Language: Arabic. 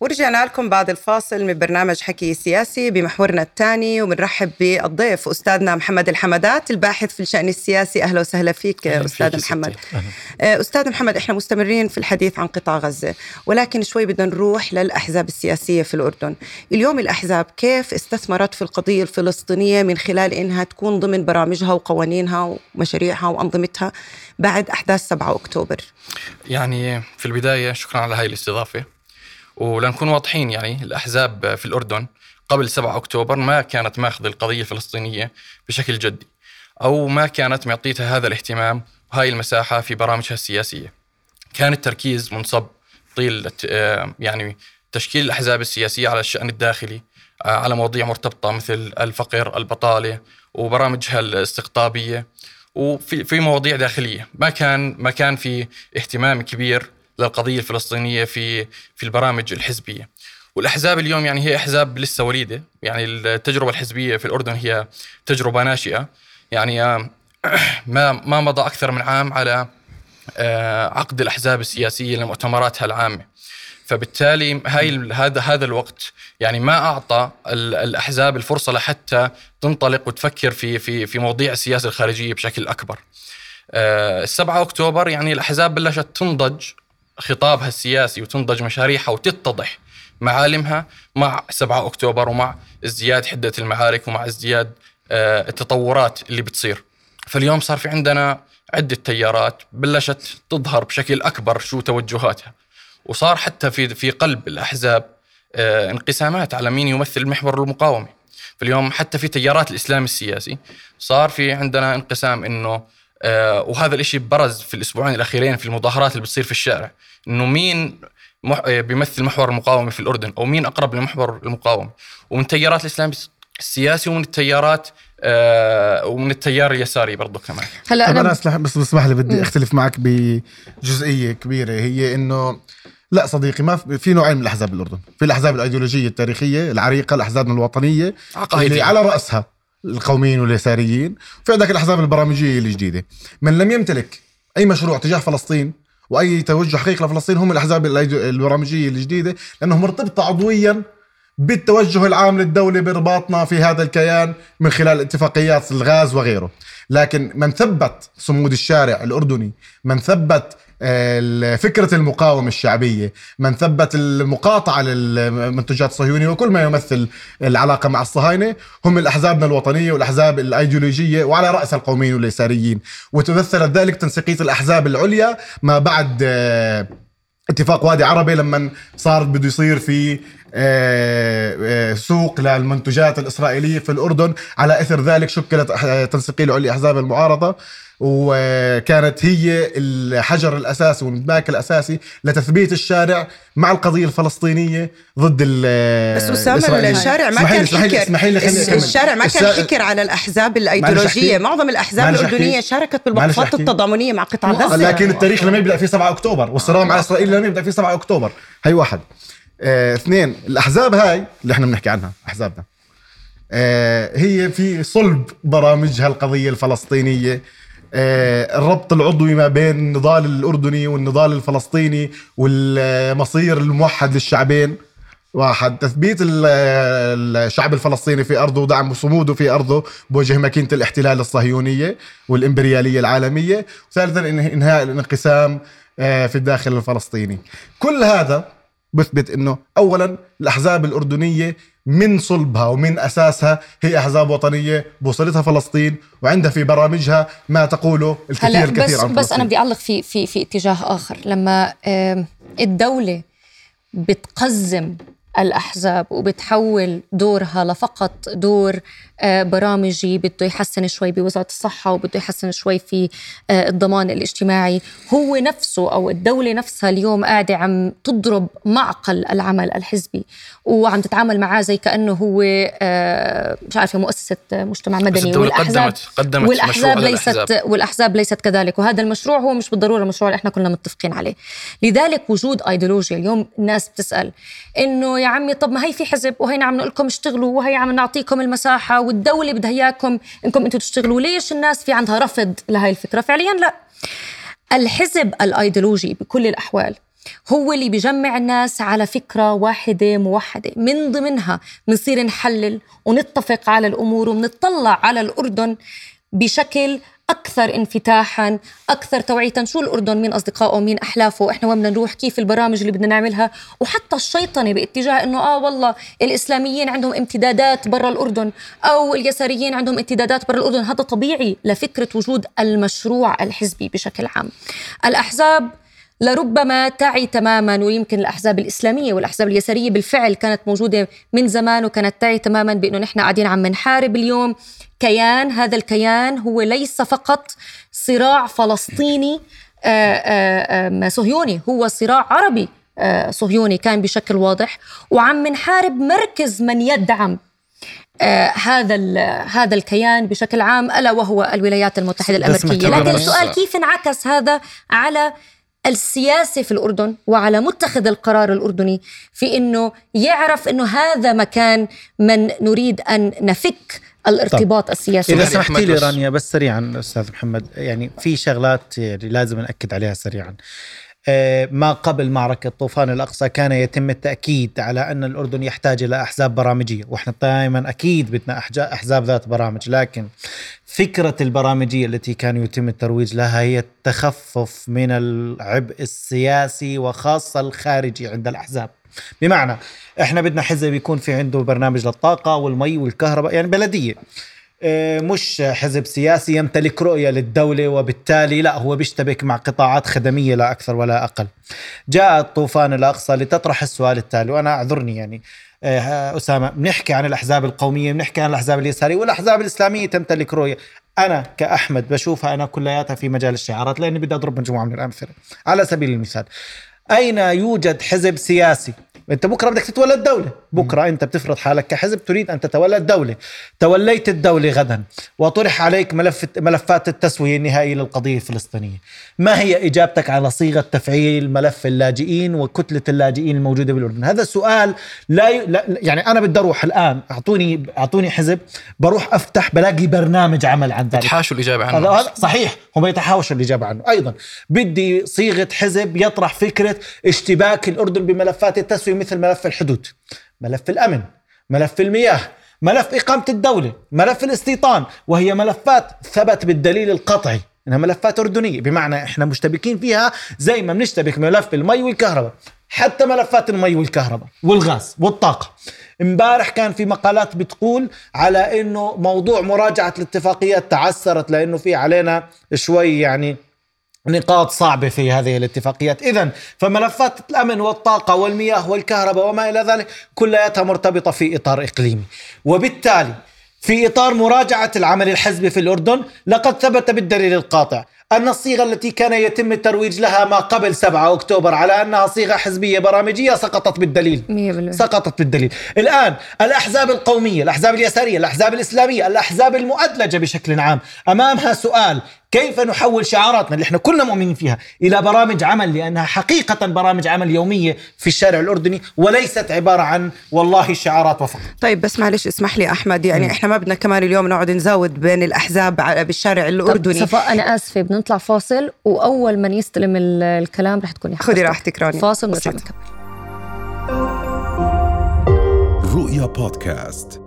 ورجعنا لكم بعد الفاصل من برنامج حكي سياسي بمحورنا الثاني وبنرحب بالضيف أستاذنا محمد الحمدات الباحث في الشأن السياسي. أهلا وسهلا فيك أستاذ محمد. أهلا. أستاذ محمد إحنا مستمرين في الحديث عن قطاع غزة ولكن شوي بدنا نروح للأحزاب السياسية في الأردن. اليوم الأحزاب كيف استثمرت في القضية الفلسطينية من خلال إنها تكون ضمن برامجها وقوانينها ومشاريعها وأنظمتها بعد أحداث 7 أكتوبر؟ يعني في البداية شكرا على هاي الاستضافة. ولنكون واضحين يعني الأحزاب في الأردن قبل 7 أكتوبر ما كانت ماخذ القضية الفلسطينية بشكل جدي أو ما كانت معطيتها هذا الاهتمام وهاي المساحة في برامجها السياسية. كان التركيز منصب طيل يعني تشكيل الأحزاب السياسية على الشأن الداخلي على مواضيع مرتبطة مثل الفقر البطالة وبرامجها الاستقطابية وفي في مواضيع داخلية. ما كان ما كان في اهتمام كبير للقضية الفلسطينية في في البرامج الحزبية. والأحزاب اليوم يعني هي أحزاب لسه وليدة، يعني التجربة الحزبية في الأردن هي تجربة ناشئة، يعني آه، ما ما مضى أكثر من عام على آه، عقد الأحزاب السياسية لمؤتمراتها العامة. فبالتالي هاي هذا هذا الوقت يعني ما أعطى الأحزاب الفرصة لحتى تنطلق وتفكر في في في مواضيع السياسة الخارجية بشكل أكبر. آه، السبعة أكتوبر يعني الأحزاب بلشت تنضج خطابها السياسي وتنضج مشاريعها وتتضح معالمها مع 7 أكتوبر ومع ازدياد حدة المعارك ومع ازدياد آه، التطورات اللي بتصير. فاليوم صار في عندنا عدة تيارات بلشت تظهر بشكل أكبر شو توجهاتها. وصار حتى في في قلب الأحزاب آه، انقسامات على مين يمثل محور المقاومه. فاليوم حتى في تيارات الإسلام السياسي صار في عندنا انقسام إنه وهذا الإشي برز في الأسبوعين الأخيرين في المظاهرات اللي بتصير في الشارع إنه مين آه، بيمثل محور المقاومة في الأردن أو مين أقرب لمحور المقاومة. ومن تيارات الإسلام السياسي ومن التيارات آه ومن التيار اليساري برضه كمان. هلا أنا بس بس اسمح لي بدي أختلف معك بجزئية كبيرة هي إنه لا صديقي ما في نوعين من الأحزاب بالأردن في الأحزاب الأيديولوجية التاريخية العريقة الأحزاب الوطنية اللي على رأسها. القوميين واليساريين في عندك الأحزاب البرامجية الجديده من لم يمتلك أي مشروع تجاه فلسطين وأي توجه حقيقي لفلسطين هم الأحزاب البرامجية الجديدة لأنهم مرتبطه عضويا بالتوجه العام للدولة برباطنا في هذا الكيان من خلال اتفاقيات الغاز وغيره. لكن من ثبت صمود الشارع الأردني من ثبت فكرة المقاومة الشعبية من ثبت المقاطعة للمنتجات الصهيونية وكل ما يمثل العلاقة مع الصهاينة هم الأحزابنا الوطنية والأحزاب الأيديولوجية وعلى رأس القوميين واليساريين. وتمثلت ذلك تنسيقية الأحزاب العليا ما بعد آه، اتفاق وادي عربي لما صار بده يصير في آه، آه، سوق للمنتجات الإسرائيلية في الأردن. على إثر ذلك شكلت تنسيقية العليا أحزاب المعارضة وكانت هي الحجر الأساسي والمدماك الأساسي لتثبيت الشارع مع القضية الفلسطينية ضد ال بس أسامة الشارع ما كان حكر. الشارع ما كان حكر على الأحزاب الإيديولوجية. معظم الأحزاب الأردنية شاركت بالوقفات التضامنيه مع قطاع غزة. لكن التاريخ لم يبدأ في 7 أكتوبر والصراع مع إسرائيل لم يبدأ في 7 أكتوبر. هي واحد. آه اثنين الأحزاب هاي اللي إحنا بنحكي عنها أحزابنا. آه هي في صلب برامجها القضية الفلسطينية. آه، الربط العضوي ما بين النضال الأردني والنضال الفلسطيني والمصير الموحد للشعبين. واحد تثبيت الشعب الفلسطيني في أرضه ودعم صموده في أرضه بوجه ماكينة الاحتلال الصهيونية والإمبريالية العالمية. ثالثا إنهاء الانقسام آه، في الداخل الفلسطيني. كل هذا بثبت إنه اولا الأحزاب الأردنية من صلبها ومن أساسها هي أحزاب وطنية بوصلتها فلسطين وعندها في برامجها ما تقوله الكثير هلا الكثير بس عن بس أنا بدي أعلق في في في اتجاه آخر. لما الدولة بتقزم الأحزاب وبتحول دورها لفقط دور آه، برامجي بده يحسن شوي بوزارة الصحة وبده يحسن شوي في آه، الضمان الاجتماعي. هو نفسه أو الدولة نفسها اليوم قاعدة عم تضرب معقل العمل الحزبي وعم تتعامل معاه زي كأنه هو آه، مش عارفة مؤسسة مجتمع مدني. والأحزاب قدمت قدمت والأحزاب ليست والأحزاب ليست كذلك وهذا المشروع هو مش بالضرورة المشروع اللي إحنا كنا متفقين عليه. لذلك وجود ايديولوجيا اليوم الناس بتسأل إنه يا عمي طب ما هي في حزب وهينا عم نقول لكم اشتغلوا وهي عم نعطيكم المساحة والدولة بدها إياكم إنكم أنتم تشتغلوا. ليش الناس في عندها رفض لهي الفكرة؟ فعليا لا. الحزب الأيديولوجي بكل الأحوال هو اللي بيجمع الناس على فكرة واحدة موحدة. من ضمنها بنصير نحلل ونتفق على الأمور ونطلع على الأردن بشكل أكثر انفتاحا أكثر توعيه شو الأردن مين اصدقائه مين احلافه إحنا وين بدنا نروح؟ كيف البرامج اللي بدنا نعملها؟ وحتى الشيطنة باتجاه إنه آه والله الإسلاميين عندهم امتدادات برا الأردن أو اليساريين عندهم امتدادات برا الأردن. هذا طبيعي لفكرة وجود المشروع الحزبي بشكل عام. الأحزاب لربما تعي تماما ويمكن الأحزاب الإسلامية والأحزاب اليسارية بالفعل كانت موجودة من زمان وكانت تعي تماما بأنه نحن قاعدين عم نحارب اليوم. كيان هذا الكيان هو ليس فقط صراع فلسطيني آه، آه، صهيوني هو صراع عربي آه، صهيوني كان بشكل واضح. وعم نحارب مركز من يدعم آه هذا هذا الكيان بشكل عام ألا وهو الولايات المتحدة الأمريكية. لكن السؤال كيف انعكس هذا على السياسي في الأردن وعلى متخذ القرار الأردني في أنه يعرف أنه هذا مكان من نريد أن نفك الارتباط طب. السياسي إذا سمحتي لي رانيا بس سريعا أستاذ محمد يعني في شغلات يعني لازم ناكد عليها سريعا ما قبل معركة طوفان الأقصى كان يتم التأكيد على أن الأردن يحتاج إلى أحزاب برامجية وإحنا دائما أكيد بدنا أحزاب ذات برامج لكن فكرة البرامجية التي كان يتم الترويج لها هي التخفف من العبء السياسي وخاصة الخارجي عند الأحزاب. بمعنى إحنا بدنا حزب يكون في عنده برنامج للطاقة والمي والكهرباء يعني بلدية. آه، مش حزب سياسي يمتلك رؤية للدولة وبالتالي لا هو بيشتبك مع قطاعات خدمية لا أكثر ولا أقل. جاء الطوفان الأقصى لتطرح السؤال التالي وأنا أعذرني يعني. آه، أسامة بنحكي عن الأحزاب القومية بنحكي عن الأحزاب اليسارية والأحزاب الإسلامية تمتلك رؤية. أنا كأحمد بشوفها أنا كلياتها في مجال الشعارات لأني بدي أضرب مجموعة من الأمثلة. على سبيل المثال أين يوجد حزب سياسي؟ انت بكره بدك تتولى الدولة. بكره انت بتفرض حالك كحزب تريد أن تتولى الدولة. توليت الدولة غدا. وطرح عليك ملف ملفات التسوية النهائية للقضية الفلسطينية. ما هي إجابتك على صيغة تفعيل ملف اللاجئين وكتلة اللاجئين الموجودة بالأردن؟ هذا السؤال لا, ي... لا يعني أنا بدي أروح الآن. اعطوني أعطوني حزب. بروح أفتح بلاقي برنامج عمل عن ذلك. تحاشوا الإجابة عنه. هذا صحيح. هم يتحاشوا الإجابة عنه. أيضا بدي صيغة حزب يطرح فكرة اشتباك الأردن بملفات التسوية. مثل ملف الحدود ملف الأمن ملف المياه ملف إقامة الدولة ملف الاستيطان وهي ملفات ثبت بالدليل القطعي إنها ملفات أردنية بمعنى إحنا مشتبكين فيها زي ما بنشتبك ملف المي والكهرباء حتى ملفات المي والكهرباء والغاز والطاقة. امبارح كان في مقالات بتقول على إنه موضوع مراجعة الاتفاقيات تعسرت لأنه في علينا شوي يعني نقاط صعبة في هذه الاتفاقيات. إذا فملفات الأمن والطاقة والمياه والكهرباء وما إلى ذلك كلياتها مرتبطة في إطار إقليمي. وبالتالي في إطار مراجعة العمل الحزبي في الأردن لقد ثبت بالدليل القاطع أن الصيغة التي كان يتم الترويج لها ما قبل 7 أكتوبر على أنها صيغة حزبية برامجية سقطت بالدليل. 100% سقطت بالدليل. الآن الأحزاب القومية الأحزاب اليسارية الأحزاب الإسلامية الأحزاب المؤدلجة بشكل عام أمامها سؤال كيف نحول شعاراتنا اللي إحنا كلنا مؤمنين فيها إلى برامج عمل لأنها حقيقة برامج عمل يومية في الشارع الأردني وليست عبارة عن والله شعارات وفقط. طيب بس معلش اسمح لي أحمد يعني م. إحنا ما بدنا كمان اليوم نقعد نزود بين الأحزاب بالشارع الأردني. طب صفاء أنا آسفة بدنا نطلع فاصل وأول من يستلم الكلام رح تكوني خذي راحتك رانيا فاصل ونرجع نكمل. رؤيا بودكاست